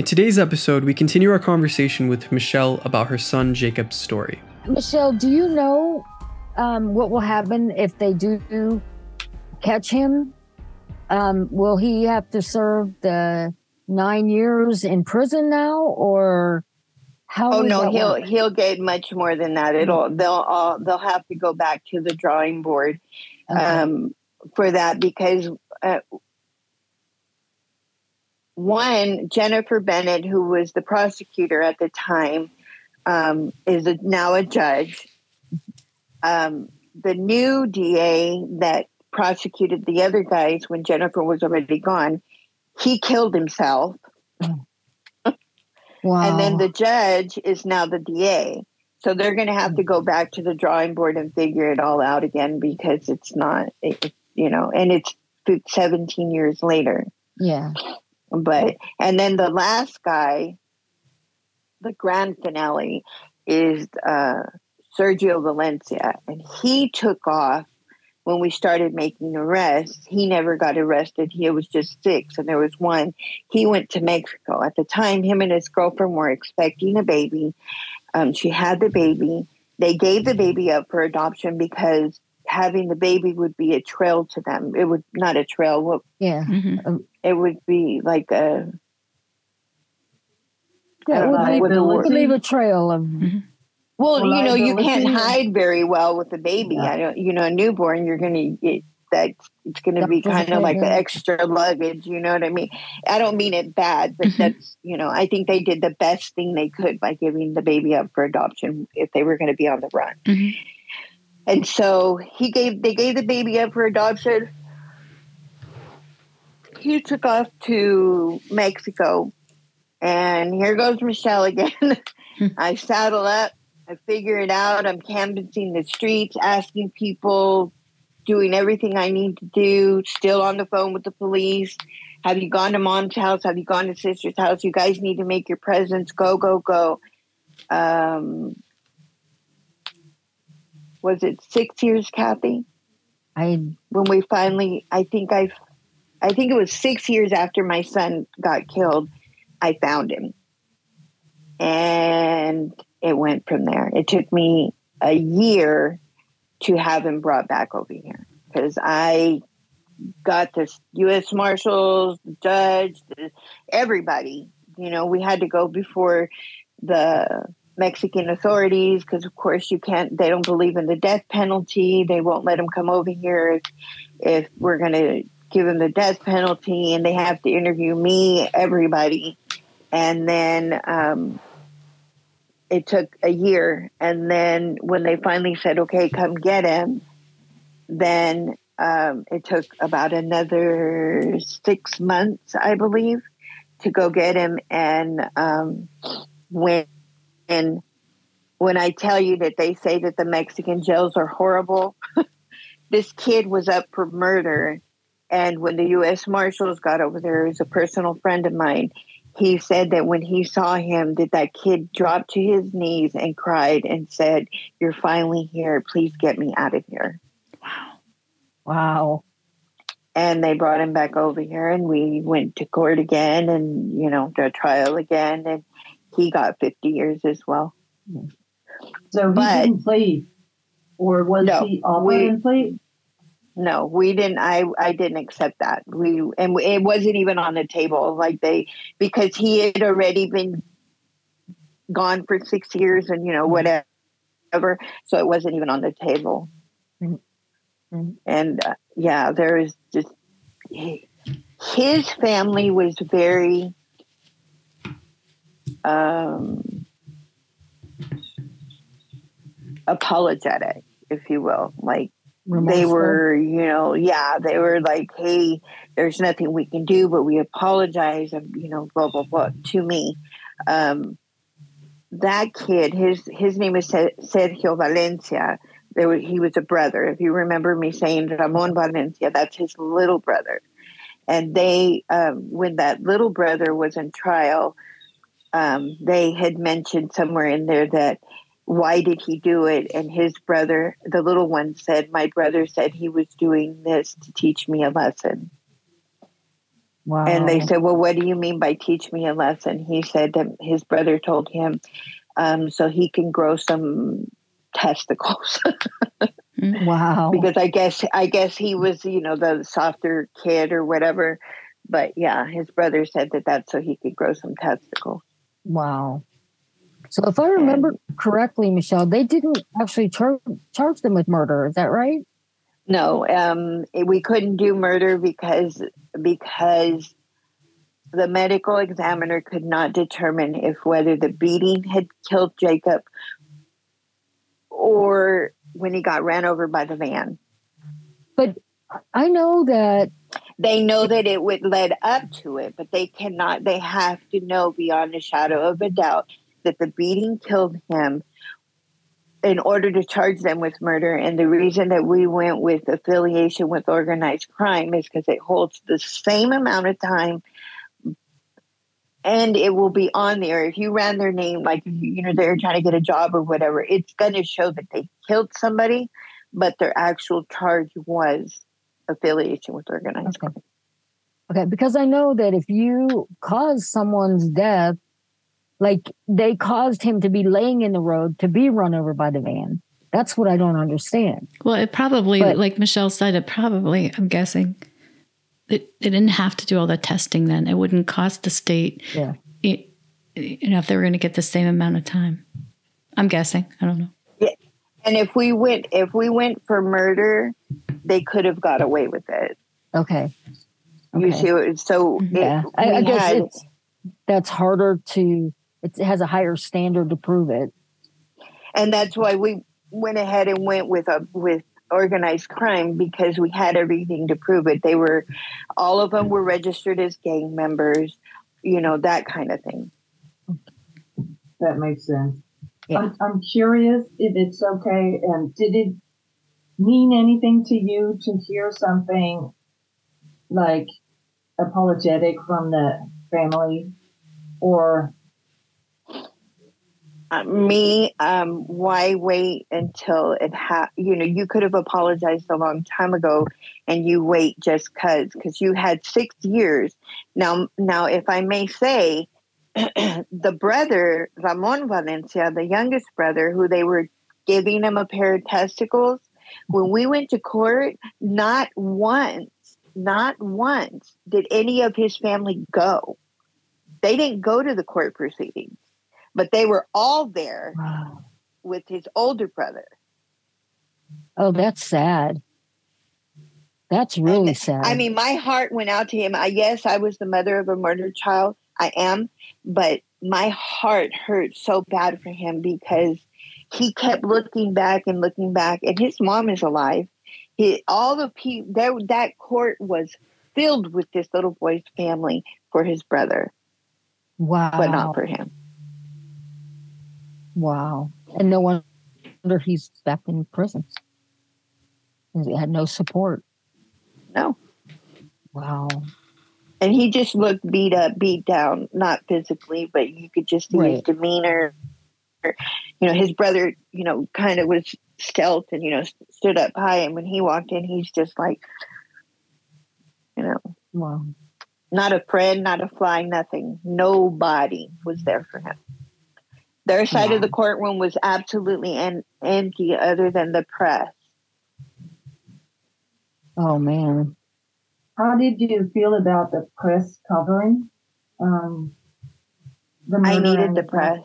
In today's episode, we continue our conversation with Michelle about her son Jacob's story. Michelle, do you know um, what will happen if they do catch him? Um, will he have to serve the nine years in prison now, or how? Oh no, he'll work? he'll get much more than that. It'll they'll all they'll have to go back to the drawing board Okay. um, for that because uh, one Jennifer Bennett, who was the prosecutor at the time, um, is a, now a judge. Um, the new DA that prosecuted the other guys when Jennifer was already gone, he killed himself. wow. And then the judge is now the DA. So they're going to have to go back to the drawing board and figure it all out again because it's not, it, you know, and it's 17 years later. yeah. But, and then the last guy, the grand finale is uh, Sergio Valencia. And he took off when we started making arrests. He never got arrested. He was just six, and there was one. He went to Mexico. At the time, him and his girlfriend were expecting a baby. Um, she had the baby. They gave the baby up for adoption because having the baby would be a trail to them. It would not a trail. What Yeah. it would be like a. Yeah, it would know leave, what it leave a trail of well, Well, you know, you can't hide very well with a baby. Yeah. I don't, you know, a newborn, you're gonna get that. It's gonna be That doesn't kind of like fit an extra luggage. You know what I mean? I don't mean it bad, but Mm-hmm. Mhm. that's you know, I think they did the best thing they could by giving the baby up for adoption if they were going to be on the run. And so he gave they gave the baby up for adoption. He took off to Mexico, and here goes Michelle again. I saddle up, I figure it out. I'm canvassing the streets, asking people, doing everything I need to do. Still on the phone with the police. Have you gone to mom's house? Have you gone to sister's house? You guys need to make your presence. Go, go, go. Um, was it six years, Kathy? I When we finally, I think I, I think it was six years after my son got killed, I found him, and it went from there. It took me a year to have him brought back over here because I got the U.S. Marshals, the judge, the, everybody. You know, we had to go before the Mexican authorities because, of course, you can't. They don't believe in the death penalty. They won't let him come over here if, if we're going to give him the death penalty, and they have to interview me, everybody, and then. Um, it took a year and then when they finally said okay come get him then um, it took about another six months i believe to go get him and um, when and when i tell you that they say that the mexican jails are horrible this kid was up for murder. And when the u.s marshals got over there it was a personal friend of mine. He said that when he saw him that that kid dropped to his knees and cried and said you're finally here. Please get me out of here. Wow. Wow. And they brought him back over here and we went to court again and you know the trial again. And he got 50 years as well. So he But- didn't plead, or was No, he offered we- plead? no we didn't i i didn't accept that. We and it wasn't even on the table like they because he had already been gone for six years and you know whatever so it wasn't even on the table. Mhm. and uh, yeah there is just his family was very um apologetic if you will like they were, you know, yeah, they were like, hey, there's nothing we can do, but we apologize, and you know, blah blah blah to me. Um, that kid, his his name is Se- Sergio Valencia. There was, he was a brother. If you remember me saying Ramon Valencia, that's his little brother. And they, um, when that little brother was in trial, um, they had mentioned somewhere in there that why did he do it? And his brother, the little one, said, My brother said he was doing this to teach me a lesson. Wow. And they said, Well, what do you mean by teach me a lesson? He said that his brother told him um, so he can grow some testicles. wow. because I guess I guess he was, you know, the softer kid or whatever. But yeah, his brother said that that's so he could grow some testicles. Wow. So if I remember correctly, Michelle, they didn't actually char- charge them with murder. Is that right? No, um, we couldn't do murder because because the medical examiner could not determine if whether the beating had killed Jacob or when he got ran over by the van. But I know that They know that it would led up to it, but they cannot. They have to know beyond a shadow of a doubt that the beating killed him in order to charge them with murder. And the reason that we went with affiliation with organized crime is because it holds the same amount of time and it will be on there. If you ran their name, like, you know, they're trying to get a job or whatever, it's going to show that they killed somebody, but their actual charge was affiliation with organized Okay. crime. Okay, because I know that if you cause someone's death, like they caused him to be laying in the road to be run over by the van. That's what I don't understand. Well, it probably, But- like Michelle said, it probably, I'm guessing, it, they didn't have to do all the testing then. It wouldn't cost the state, Yeah. it, you know, if they were going to get the same amount of time. I'm guessing. I don't know. Yeah. And if we went, if we went for murder, they could have got away with it. Okay. You Okay. see, what- so mm-hmm. it- Yeah. I, I guess had- it's that's harder to it has a higher standard to prove it. and that's why we went ahead and went with a with organized crime because we had everything to prove it. They were, all of them were registered as gang members, you know that kind of thing. That makes sense. Yeah. I'm, I'm curious if it's okay. And did it mean anything to you to hear something like apologetic from the family or Uh, me, um, why wait until it ha? You know, you could have apologized a long time ago, and you wait just cause because you had six years. Now, now, if I may say, the brother Ramon Valencia, the youngest brother, who they were giving him a pair of testicles, when we went to court, not once, not once did any of his family go. They didn't go to the court proceedings, but they were all there Wow. with his older brother. Oh, that's sad. That's really sad. I mean, my heart went out to him. I yes, I was the mother of a murdered child. I am, but my heart hurt so bad for him because he kept looking back and looking back, and his mom is alive. He, all the people that that court was filled with this little boy's family for his brother, wow. but not for him. Wow. And no wonder he's back in prison. He had no support. No, Wow. and he just looked beat up, beat down, not physically, but you could just see his demeanor. You know, his brother, you know, kind of was stealth and, you know, st- stood up high. And when he walked in, he's just like, you know, Wow. not a friend, not a fly, nothing. Nobody was there for him. Their side of the courtroom was absolutely en- empty, other than the press. Oh man. how did you feel about the press covering? Um, the I needed and the press.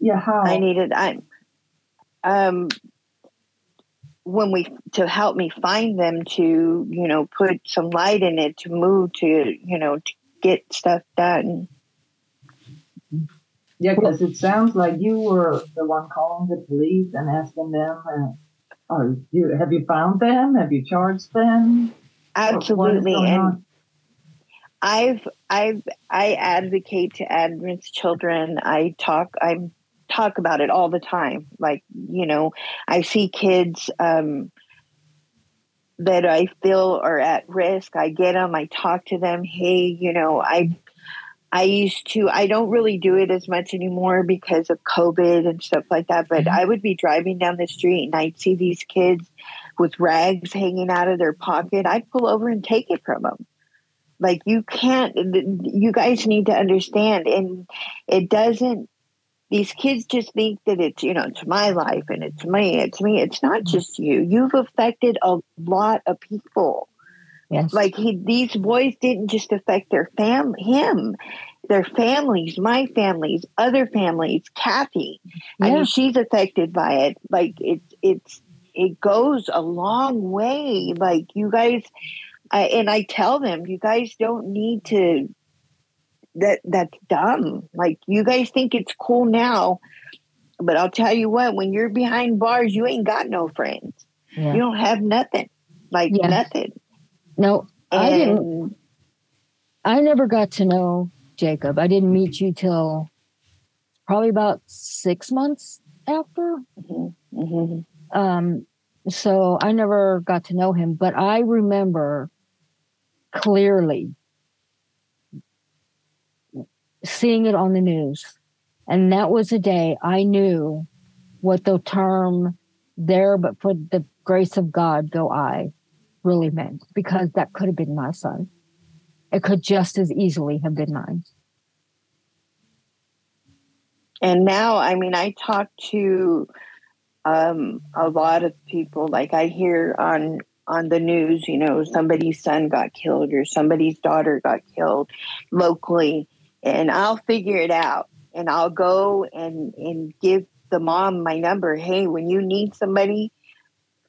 Yeah, how? I needed I um when we to help me find them to you know put some light in it to move to you know to get stuff done. Yeah, because it sounds like you were the one calling the police and asking them, uh, "Are you? Have you found them? Have you charged them?" What- what is Absolutely, and on? I've I've I advocate to admits children. I talk I talk about it all the time. Like you know, I see kids um, that I feel are at risk. I get them. I talk to them. Hey, you know, I I used to. I don't really do it as much anymore because of COVID and stuff like that. But I would be driving down the street and I'd see these kids with rags hanging out of their pocket. I'd pull over and take it from them Like you can't. You guys need to understand, and it doesn't. These kids just think that it's you know it's my life and it's me, it's me. It's not mm-hmm. just you. You've affected a lot of people. Yes. Like he, these boys didn't just affect their fam, him, their families, my families, other families. Kathy, I Yeah. mean, she's affected by it. Like it's it's it goes a long way. Like you guys, I, and I tell them, you guys don't need to. That that's dumb. Like you guys think it's cool now, but I'll tell you what: when you're behind bars, you ain't got no friends. Yeah. You don't have nothing. Like Yeah. nothing. No, I didn't. I never got to know Jacob. I didn't meet you till probably about six months after. Mhm, mhm. Um, so I never got to know him, but I remember clearly seeing it on the news. And that was a day I knew what the term there, but for the grace of God go I really meant, because that could have been my son. It could just as easily have been mine. and now i mean i talk to um, a lot of people like i hear on on the news you know somebody's son got killed or somebody's daughter got killed locally and i'll figure it out. And i'll go and and give the mom my number. Hey when you need somebody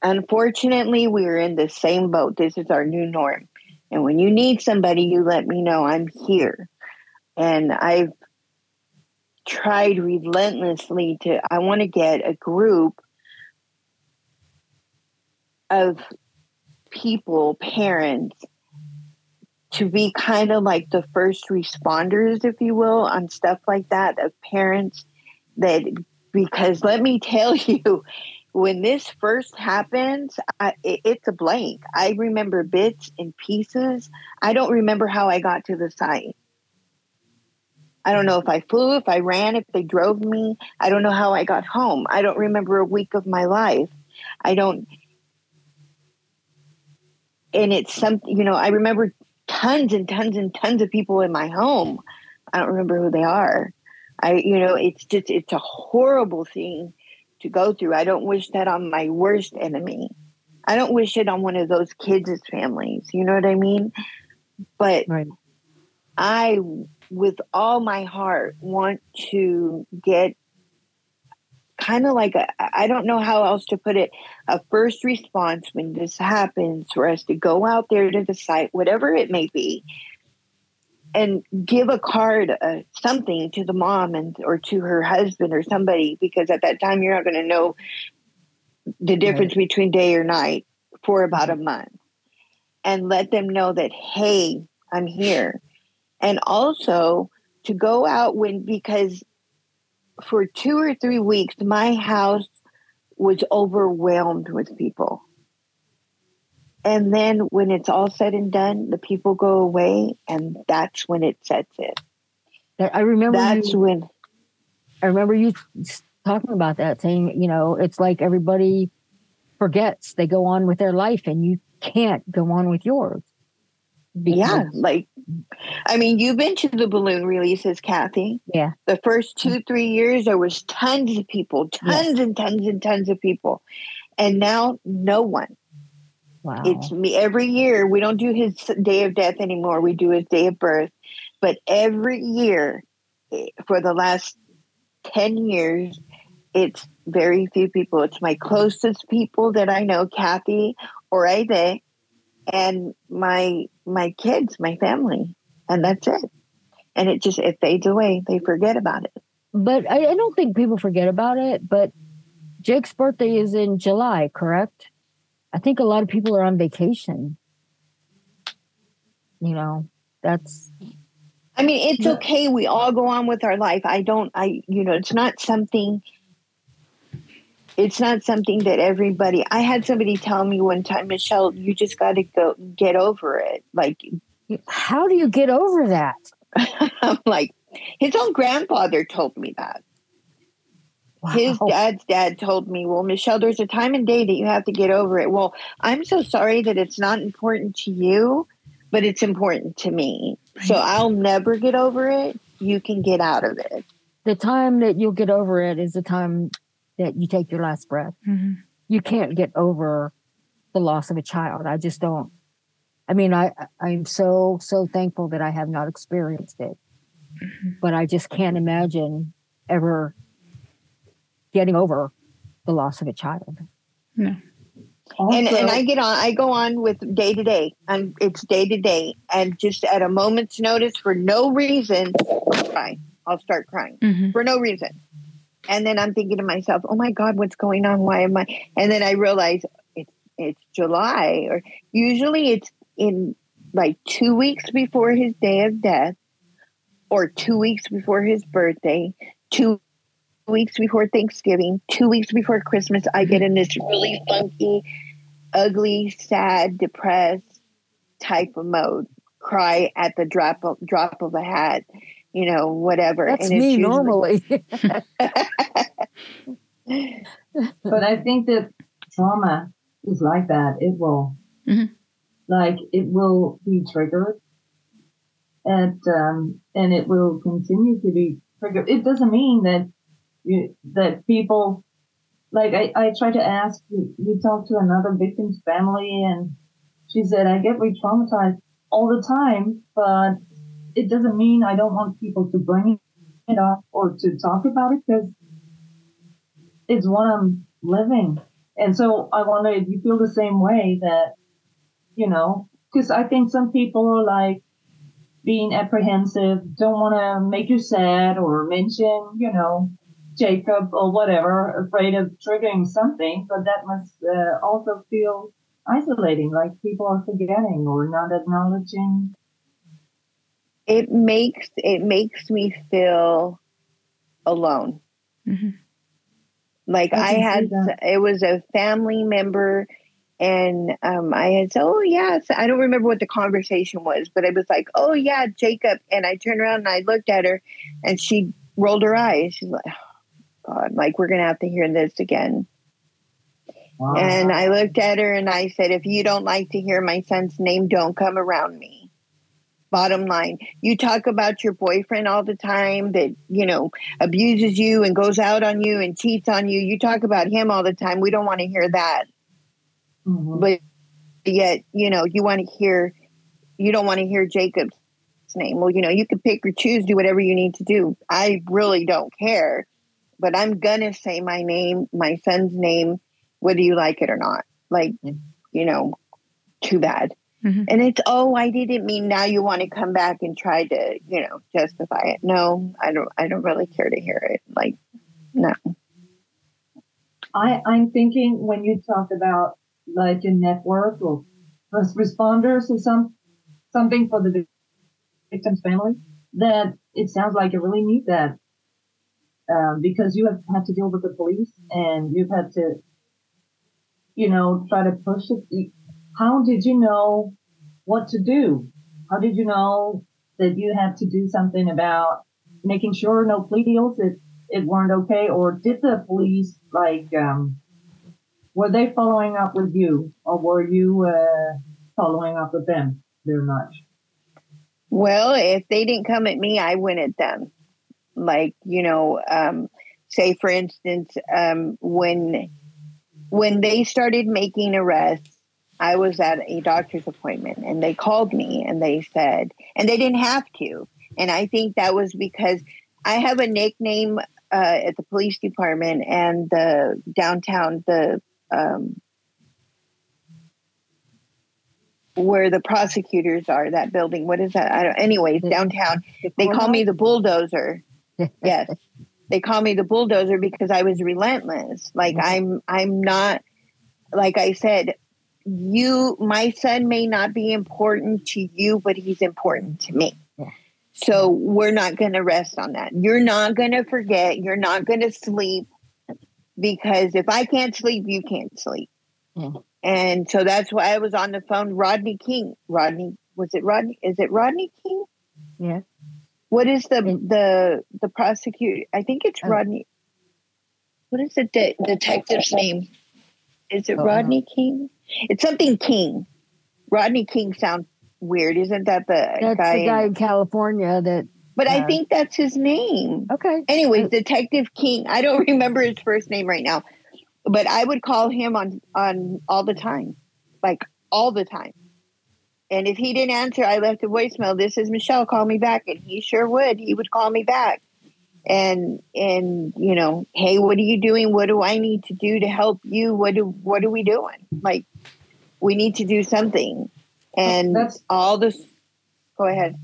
unfortunately we're in the same boat. This is our new norm. And when you need somebody you let me know. I'm here. And i've tried relentlessly to i want to get a group of people parents to be kind of like the first responders if you will on stuff like that of parents that because let me tell you when this first happens I, it, it's a blank i remember bits and pieces i don't remember how i got to the site I don't know if I flew, if I ran, if they drove me. I don't know how I got home. I don't remember a week of my life. I don't. And it's something, you know, I remember tons and tons and tons of people in my home. I don't remember who they are. I, you know, it's just, it's a horrible thing to go through. I don't wish that on my worst enemy. I don't wish it on one of those kids' families. You know what I mean? But Right. I, with all my heart, want to get kind of like a, I don't know how else to put it, a first response when this happens for us to go out there to the site, whatever it may be, and give a card, uh, something to the mom and or to her husband or somebody, because at that time you're not going to know the difference between day or night for about a month, and let them know that hey, I'm here. And also to go out when because for two or three weeks my house was overwhelmed with people. And then when it's all said and done the people go away and that's when it sets in. I remember that's you, when I remember you talking about that, saying, you know, it's like everybody forgets. They go on with their life and you can't go on with yours. yeah like i mean you've been to the balloon releases kathy Yeah. the first two three years there was tons of people tons and tons and tons of people and now no one Wow. It's me every year. We don't do his day of death anymore. We do his day of birth. But every year eh, for the last 10 years, it's very few people. It's my closest people that I know, Kathy or Ade, and my my kids, my family. And that's it. And it just it fades away. They forget about it. but I, I don't think people forget about it. But Jake's birthday is in July, correct? I think a lot of people are on vacation. You know, that's I mean, it's okay. We all go on with our life. I don't, I, you know, it's not something, it's not something that everybody, I had somebody tell me one time, Michelle, you just got to go get over it. Like, how do you get over that? I'm like, his own grandfather told me that. His dad's dad told me, well, Michelle, there's a time and day that you have to get over it. Well, I'm so sorry that it's not important to you, but it's important to me. So I'll never get over it. You can get out of it. The time that you'll get over it is the time that you take your last breath. Mhm. You can't get over the loss of a child. I just don't. I mean, I I'm so so thankful that I have not experienced it, but I just can't imagine ever getting over the loss of a child. No. Also, and and I get on. I go on with day to day, and it's day to day, and just at a moment's notice for no reason, I'll cry. I'll start crying Mhm. for no reason, and then I'm thinking to myself, "Oh my God, what's going on? Why am I?" And then I realize it's it's July, or usually it's in like two weeks before his day of death, or two weeks before his birthday, two weeks before Thanksgiving, two weeks before Christmas, I get in this really funky, ugly, sad, depressed type of mode. Cry at the drop of drop of a hat, you know, whatever. That's And me usually- normally. but I think that trauma is like that. It will, Mhm. like, it will be triggered, and um, and it will continue to be triggered. It doesn't mean that you that people, like, I I try to ask. You, you talk to another victim's family, and she said, "I get re-traumatized all the time, but it doesn't mean I don't want people to bring it up or to talk about it because." it's what I'm living. And so I wonder if you feel the same way that, you know, because I think some people are like being apprehensive, don't want to make you sad or mention, you know, Jacob or whatever, afraid of triggering something, but that must uh, also feel isolating, like people are forgetting or not acknowledging. It makes it makes me feel alone. Mhm. Like I I, had, it was a family member, and um, I had said, "Oh yes." I don't remember what the conversation was, but it was like, "Oh yeah, Jacob." And I turned around and I looked at her, and she rolled her eyes. She's like, oh, "God, like we're gonna have to hear this again." Wow. And I looked at her and I said, "If you don't like to hear my son's name, don't come around me." Bottom line, you talk about your boyfriend all the time that, you know, abuses you and goes out on you and cheats on you. You talk about him all the time. We don't want to hear that. Mhm. But yet, you know, you want to hear, you don't want to hear Jacob's name. Well, you know, you can pick or choose, do whatever you need to do. I really don't care, but I'm to say my name, my son's name, whether you like it or not. Like, you know, too bad. Mhm. And it's, oh, I didn't mean now you want to come back and try to, you know, justify it. No, I don't, I don't really care to hear it. Like, no. I, I'm thinking when you talk about like a network or first responders or some something for the victim's family, that it sounds like you really need that um, because you have had to deal with the police and you've had to, you know, try to push it. How did you know what to do? How did you know that you had to do something about making sure no plea deals that it weren't okay, or did the police like um, were they following up with you, or were you uh, following up with them very much? Well, if they didn't come at me, I went at them. Like, you know, um, say for instance, um, when when they started making arrests, I was at a doctor's appointment and they called me and they said, and they didn't have to. And I think that was because I have a nickname uh, at the police department and the downtown, the um, where the prosecutors are, that building. What is that? I don't, anyways, downtown. They call me the bulldozer. Yes. They call me the bulldozer because I was relentless. Like I'm I'm not like I said, you my son may not be important to you, but he's important to me. Yeah. So we're not going to rest on that. You're not going to forget. You're not going to sleep because if I can't sleep, you can't sleep. Yeah. And so that's why I was on the phone. Rodney King. Rodney was it Rodney? Is it Rodney King? Yeah. What is the the the prosecutor? I think it's Oh. Rodney. What is the de- detective's name? Is it Oh, Rodney King? It's something King. Rodney King sounds weird? Isn't that the That's guy? the guy in- in California that. but I uh, think that's his name. Okay. Anyways, Detective King. I don't remember his first name right now, but I would call him on on all the time, like all the time. And if he didn't answer, I left a voicemail. This is Michelle. Call me back, and he sure would. He would call me back, and and you know, hey, what are you doing? What do I need to do to help you? What do what are we doing? Like, we need to do something. And That's- all this. Go ahead.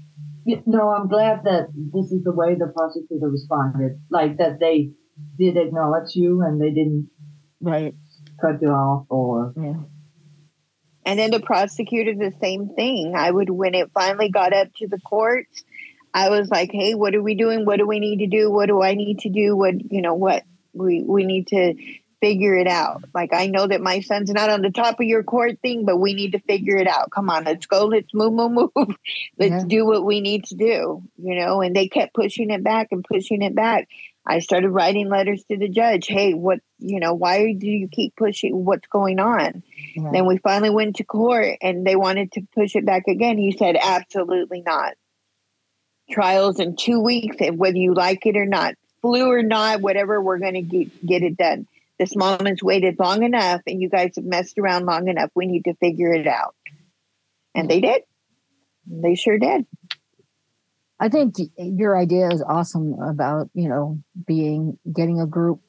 Y- No, I'm glad that this is the way the prosecutor responded. Like that they did acknowledge you and they didn't Right. cut you off or Yeah. And then the prosecutor, the same thing. I would, when it finally got up to the courts, I was like, hey, what are we doing? What do we need to do? What do I need to do? What, you know, what we, we need to figure it out. Like, I know that my son's not on the top of your court thing, but we need to figure it out. Come on, let's go. Let's move, move, move. let's Yeah. do what we need to do, you know? And they kept pushing it back and pushing it back. I started writing letters to the judge. Hey, what, you know, why do you keep pushing? What's going on? Yeah. Then we finally went to court and they wanted to push it back again. He said, absolutely not. Trials in two weeks, and whether you like it or not, flu or not, whatever, we're going to get, get it done. This mom has waited long enough and you guys have messed around long enough. We need to figure it out. And they did. They sure did. I think your idea is awesome about, you know, being getting a group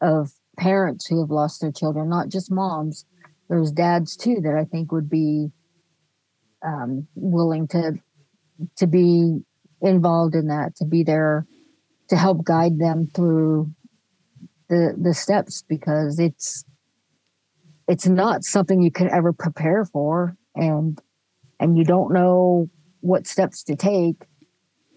of parents who have lost their children, not just moms. There's dads too that I think would be um, willing to to be involved in that, to be there to help guide them through the the steps because it's it's not something you can ever prepare for and and you don't know what steps to take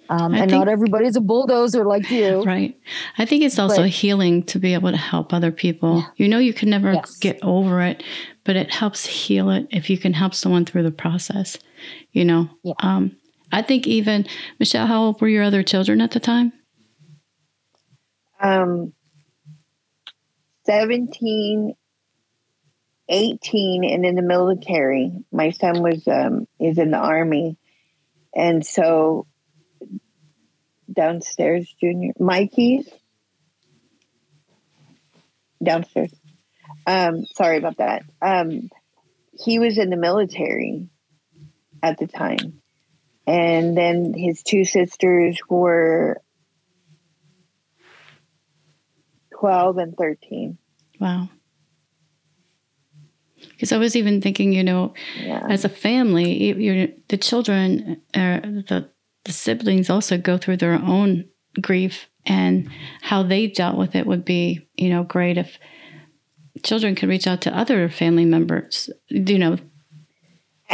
um, and think- not everybody's a bulldozer like you Right. I think it's also But- healing to be able to help other people. Yeah. You know, you can never Yes. get over it, but it helps heal it if you can help someone through the process. You know, Yeah. um, I think even Michelle, how old were your other children at the time? Um, 17, 18, and in the military. My son was um, is in the army, and so downstairs, Junior Mikey's downstairs. Um, sorry about that. Um, he was in the military at the time, and then his two sisters were 12 and 13. Wow. Because I was even thinking, you know, Yeah. as a family, you- you're, the children, uh, the the siblings also go through their own grief, and how they dealt with it would be, you know, great if children could reach out to other family members, you know,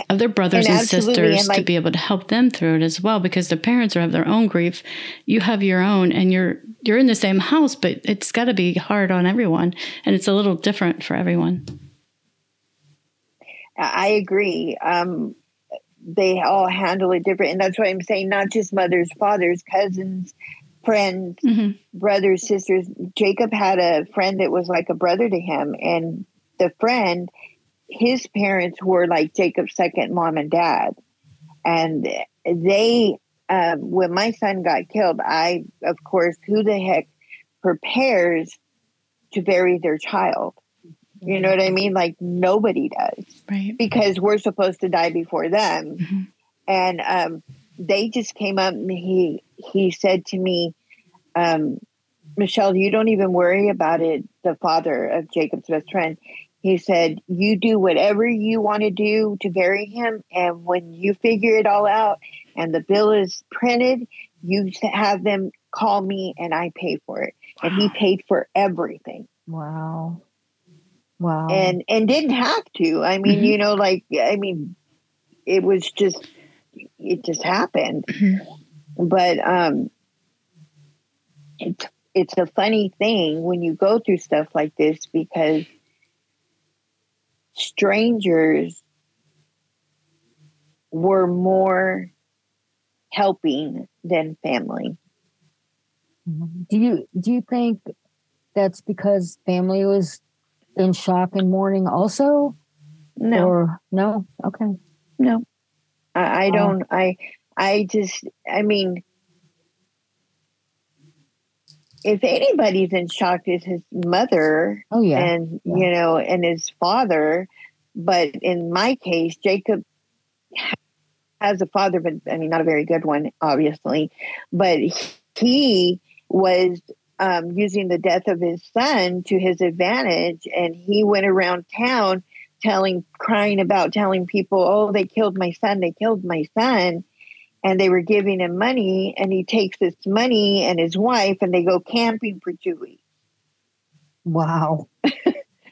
of their brothers And and, sisters and, to be able to help them through it as well, because the parents are have their own grief, you have your own, and you're you're in the same house, but it's got to be hard on everyone, and it's a little different for everyone. I agree. Um, they all handle it different. And that's why I'm saying not just mothers, fathers, cousins, friends, hmm brothers, sisters. Jacob had a friend that was like a brother to him. And the friend, his parents were like Jacob's second mom and dad. And they, um, when my son got killed, I, of course, who the heck prepares to bury their child? You know what I mean? Like nobody does Right. because we're supposed to die before them. Mhm. And um, they just came up and he he said to me, um, Michelle, you don't even worry about it. The father of Jacob's best friend, he said, you do whatever you want to do to bury him, and when you figure it all out and the bill is printed, you have them call me and I pay for it. And he paid for everything wow wow and and didn't have to i mean Mhm. you know like i mean it was just it just happened Mhm. but um it's it's a funny thing when you go through stuff like this because strangers were more helping than family. Do you do you think that's because family was in shock and mourning also? No. Or no? Okay. No. I, I don't. I I just. I mean, if anybody's in shock, is his mother Oh yeah. and Yeah. you know, and his father. But in my case, Jacob has a father, but I mean, not a very good one, obviously. But he was um, using the death of his son to his advantage, and he went around town telling, crying about, telling people, "Oh, they killed my son! They killed my son!" And they were giving him money, and he takes this money and his wife, and they go camping for two weeks. Wow.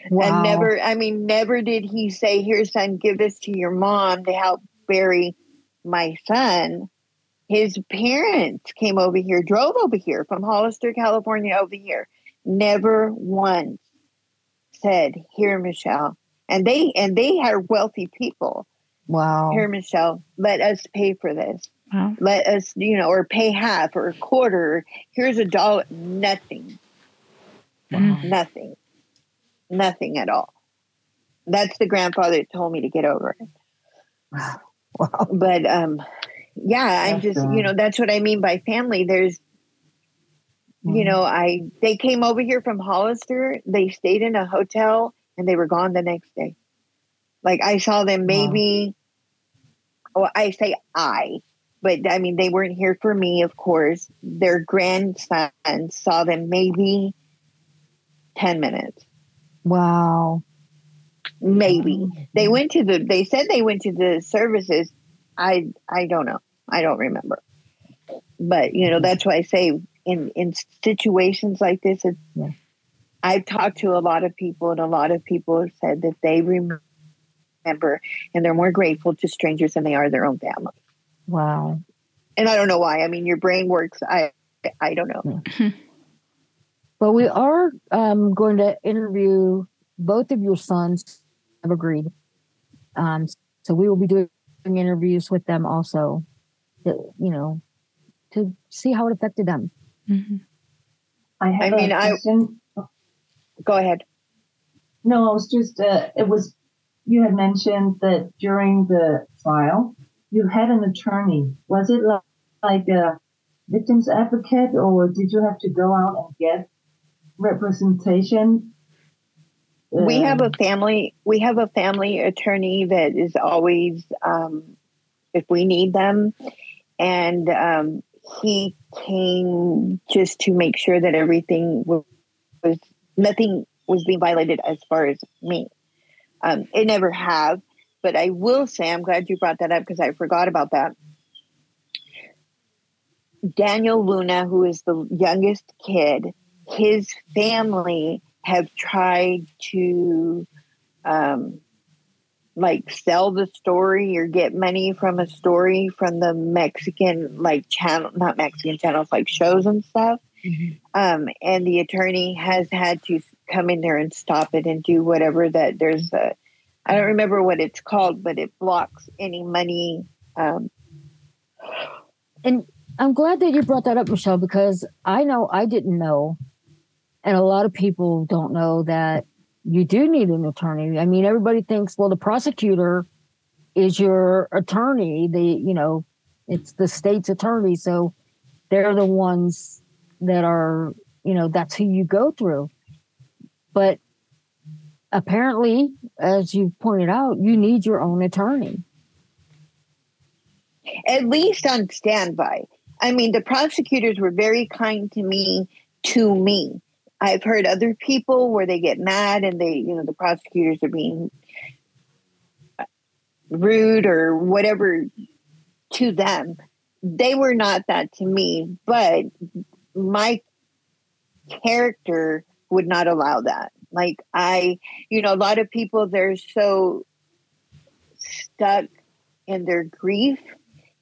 wow. And never, I mean, never did he say, Here, son, give this to your mom to help bury my son. His parents came over here, drove over here from Hollister, California, over here. Never once said, Here, Michelle. And they and they are wealthy people. Wow. Here, Michelle, let us pay for this. Wow. Let us, you know, or pay half or a quarter. Here's a dollar. Nothing. Mm. Nothing. Nothing at all. That's the grandfather that told me to get over it. Wow. wow. But um yeah, I'm just you know, that's what I mean by family. There's you know, I they came over here from Hollister, they stayed in a hotel and they were gone the next day. Like I saw them maybe oh I say I, but I mean they weren't here for me, of course. Their grandson saw them maybe 10 minutes. Wow. maybe mm-hmm. they went to the they said they went to the services i i don't know i don't remember but you know that's why i say in in situations like this it's, Yeah. i've talked to a lot of people and a lot of people have said that they remember and they're more grateful to strangers than they are their own family Wow. and i don't know why i mean your brain works i i don't know But we are um, going to interview both of your sons. Have agreed. Um, so we will be doing interviews with them also. To, you know, to see how it affected them. Mhm. I have I mean, a I- question. go ahead No, I was just, uh, it was, you had mentioned that during the trial, you had an attorney. Was it like, like a victim's advocate or did you have to go out and get representation? we have Uh, a family we have a family attorney that is always um, if we need them and um, he came just to make sure that everything was, was nothing was being violated as far as me um, it never have but i will say i'm glad you brought that up because i forgot about that daniel luna who is the youngest kid his family have tried to um, like sell the story or get money from a story from the Mexican like channel, not Mexican channels, like shows and stuff. Um, and the attorney has had to come in there and stop it and do whatever that there's a, I don't remember what it's called, but it blocks any money. Um, and I'm glad that you brought that up, Michelle, because I know I didn't know, and a lot of people don't know that you do need an attorney. I mean, everybody thinks, well, the prosecutor is your attorney. The you know, it's the state's attorney, so they're the ones that are you know that's who you go through. But apparently, as you pointed out, you need your own attorney. at least on standby. I mean, the prosecutors were very kind to me, to me. I've heard other people where they get mad and they, you know, the prosecutors are being rude or whatever to them. They were not that to me, but my character would not allow that. Like, I, you know, a lot of people, they're so stuck in their grief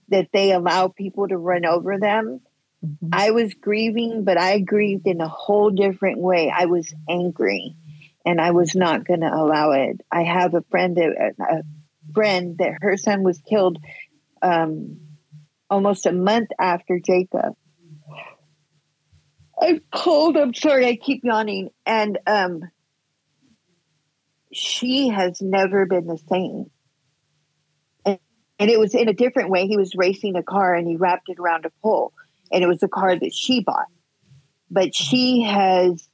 that they allow people to run over them. Mhm. I was grieving, but I grieved in a whole different way. I was angry and I was not going to allow it. I have a friend that a friend that her son was killed um, almost a month after Jacob. I'm cold. I'm sorry. I keep yawning. And um, she has never been the same. And, and it was in a different way. He was racing a car and he wrapped it around a pole, and it was a car that she bought. But she has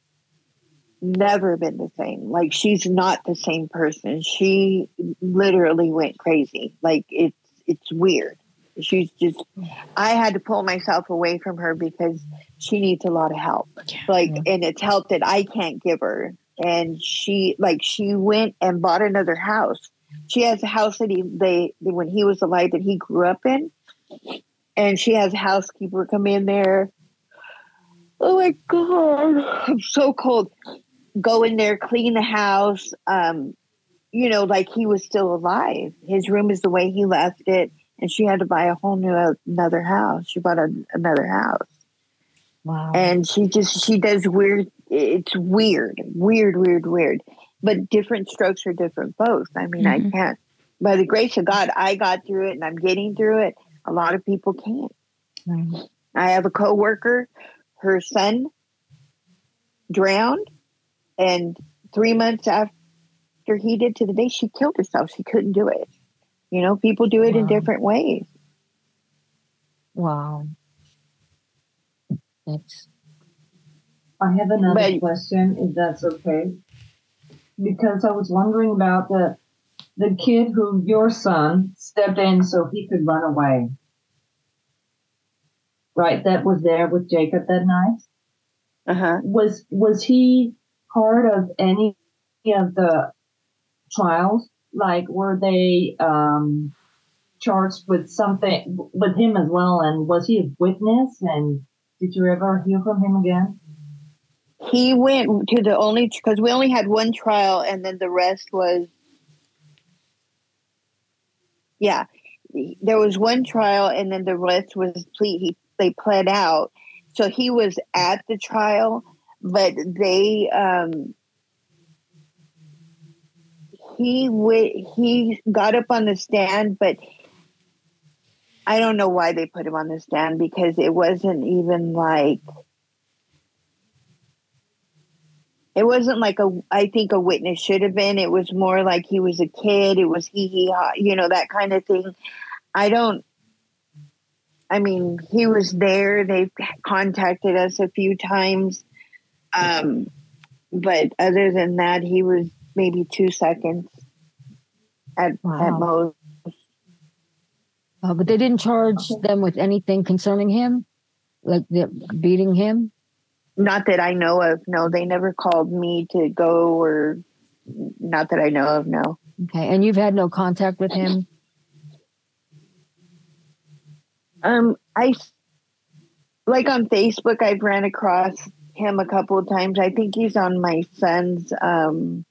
never been the same. Like she's not the same person. She literally went crazy. Like it's it's weird. She's just I had to pull myself away from her because she needs a lot of help. Like and it's help that I can't give her. And she like she went and bought another house. She has a house that he they when he was alive that he grew up in. And she has a housekeeper come in there. Oh my god, I'm so cold go in there, clean the house. Um, you know, like he was still alive. His room is the way he left it, and she had to buy a whole new another house. She bought a, another house, Wow. and she just she does weird. It's weird, weird, weird, weird. But different strokes are different folks. I mean, I Mhm. can't. By the grace of God, I got through it, and I'm getting through it. A lot of people can't. Right. I have a coworker, her son drowned, and three months after he did to the day, she killed herself. She couldn't do it. You know, people do it in different ways. Wow. That's I have another But- question, if that's okay. Because I was wondering about the the kid who your son stepped in so he could run away. Right, that was there with Jacob that night. Uh huh. Was was he part of any of the trials? Like, were they um, charged with something with him as well? And was he a witness? And did you ever hear from him again? He went to the only because we only had one trial, and then the rest was, yeah, there was one trial, and then the rest was plea. He they pled out, so he was at the trial, but they um he w- he got up on the stand, but I don't know why they put him on the stand because it wasn't even like it wasn't like a I think a witness should have been. It was more like he was a kid. It was he he ha, you know that kind of thing. I don't. I mean, he was there. They contacted us a few times, um, but other than that, he was maybe two seconds at at most. uh, but they didn't charge them with anything concerning him, like the beating him. Not that I know of. No, they never called me to go or not that I know of. No. Okay, and you've had no contact with him. Um, I like on Facebook. I've ran across him a couple of times. I think he's on my son's um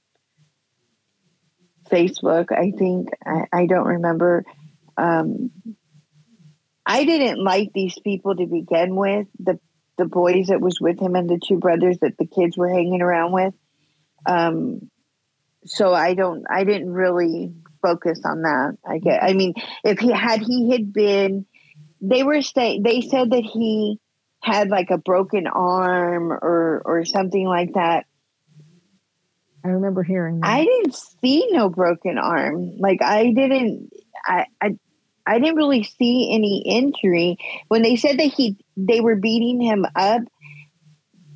Facebook. I think I, I don't remember. Um, I didn't like these people to begin with. The the boys that was with him and the two brothers that the kids were hanging around with. Um, so I don't. I didn't really focus on that. I get. I mean, if he had he had been they were saying they said that he had like a broken arm or or something like that. I remember hearing that. I didn't see no broken arm. Like I didn't I I I didn't really see any injury when they said that he they were beating him up.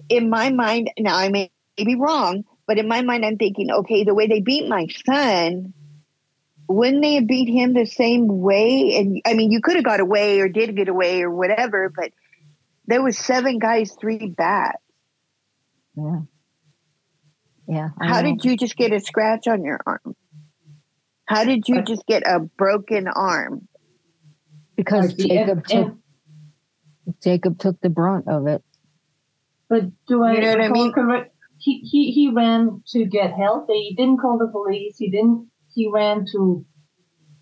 In my mind, now I may be wrong, but in my mind, I'm thinking, okay, the way they beat my son, wouldn't they have beat him the same way? And I mean, you could have got away or did get away or whatever, but there was seven guys, three bats. yeah. Yeah. I How know. did you just get a scratch on your arm? How did you just get a broken arm? Because Jacob And- took and- Jacob took the brunt of it. But do I You know what I mean? correct? He, he he ran to get help. He didn't call the police. He didn't. He ran to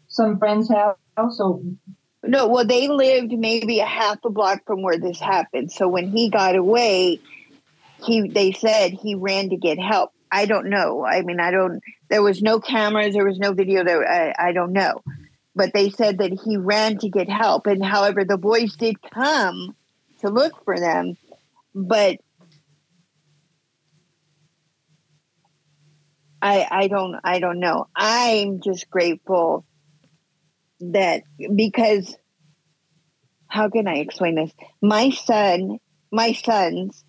some friend's house. So No, well, they lived maybe a half a block from where this happened. So when he got away, he they said he ran to get help. I don't know. I mean, I don't. There was no cameras. There was no video. There, I, I don't know. But they said that he ran to get help, and however, the boys did come to look for them, but I I don't I don't know. I'm just grateful that because how can I explain this? My son, my sons,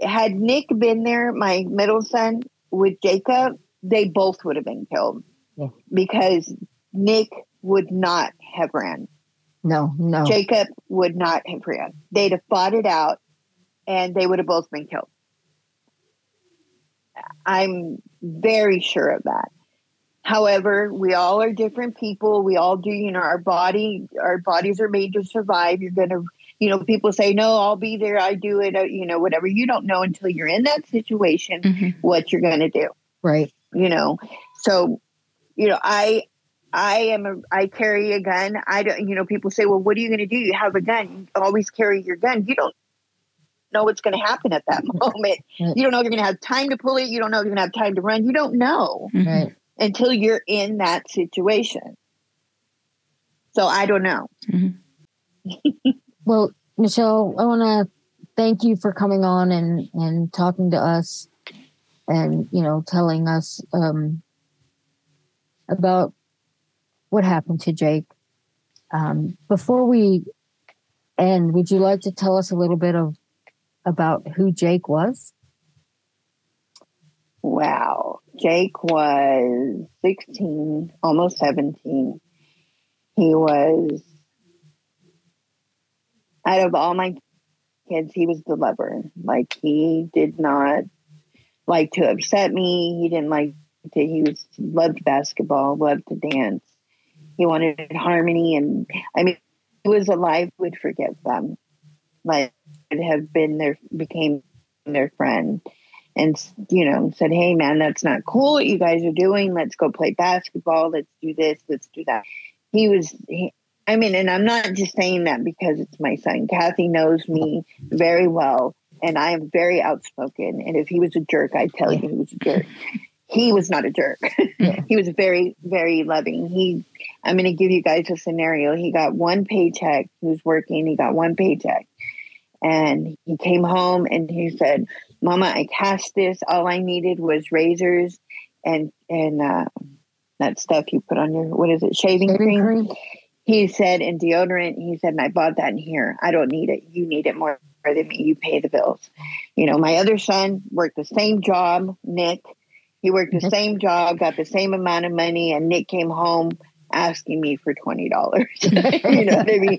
had Nick been there, my middle son with Jacob, they both would have been killed Yeah. because Nick would not have ran. No, no. Jacob would not have ran. They'd have fought it out and they would have both been killed. I'm very sure of that. However, we all are different people. We all do, you know, our body, our bodies are made to survive. You're going to, you know, people say, no, I'll be there. I do it, you know, whatever. You don't know until you're in that situation Mhm. what you're going to do right. you know so you know i i am a i carry a gun. I don't you know people say well what are you going to do? You have a gun. You always carry your gun. You don't know what's going to happen at that moment. Right. you don't know if you're going to have time to pull it. You don't know if you're going to have time to run. You don't know Mhm. Right. until you're in that situation. So i don't know. Well, Michelle, I want to thank you for coming on and and talking to us, and you know, telling us um, about what happened to Jake. Um, before we end, would you like to tell us a little bit of about who Jake was? Wow. Jake was 16, almost 17. He was, out of all my kids, he was the lover. Like, he did not like to upset me. He didn't like to, he was, loved basketball, loved to dance. He wanted harmony. And I mean, he was alive, would forgive them. Like, would have been their, became their friend. And you know said hey man that's not cool what you guys are doing. Let's go play basketball. Let's do this. Let's do that. He was he, i mean and i'm not just saying that because it's my son. Kathy knows me very well and i am very outspoken. And if he was a jerk i'd tell you he was a jerk he was not a jerk Yeah. he was very very loving he i'm going to give you guys a scenario he got one paycheck he was working he got one paycheck and he came home and he said Mama, I cast this. All I needed was razors and and uh, that stuff you put on your what is it, shaving, Shaving cream. cream? He said, and deodorant. He said, and I bought that in here. I don't need it. You need it more than me. You pay the bills. You know, my other son worked the same job. Nick, he worked the Mhm. same job, got the same amount of money, and Nick came home asking me for twenty dollars. you know what I mean?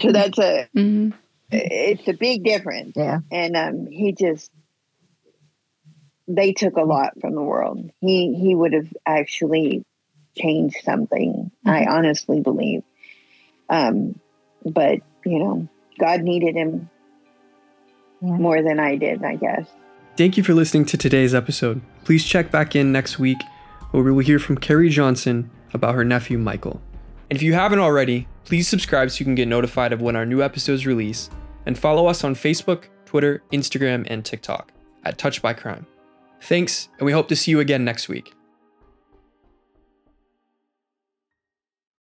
So that's a Mhm. it's a big difference Yeah. and um, he just they took a lot from the world. He he would have actually changed something. I honestly believe. Um, but you know, God needed him Yeah. more than I did, I guess. Thank you for listening to today's episode. Please check back in next week where we will hear from Carrie Johnson about her nephew Michael. And if you haven't already, please subscribe so you can get notified of when our new episodes release and follow us on Facebook, Twitter, Instagram, and TikTok at Touched by Crime. Thanks, and we hope to see you again next week.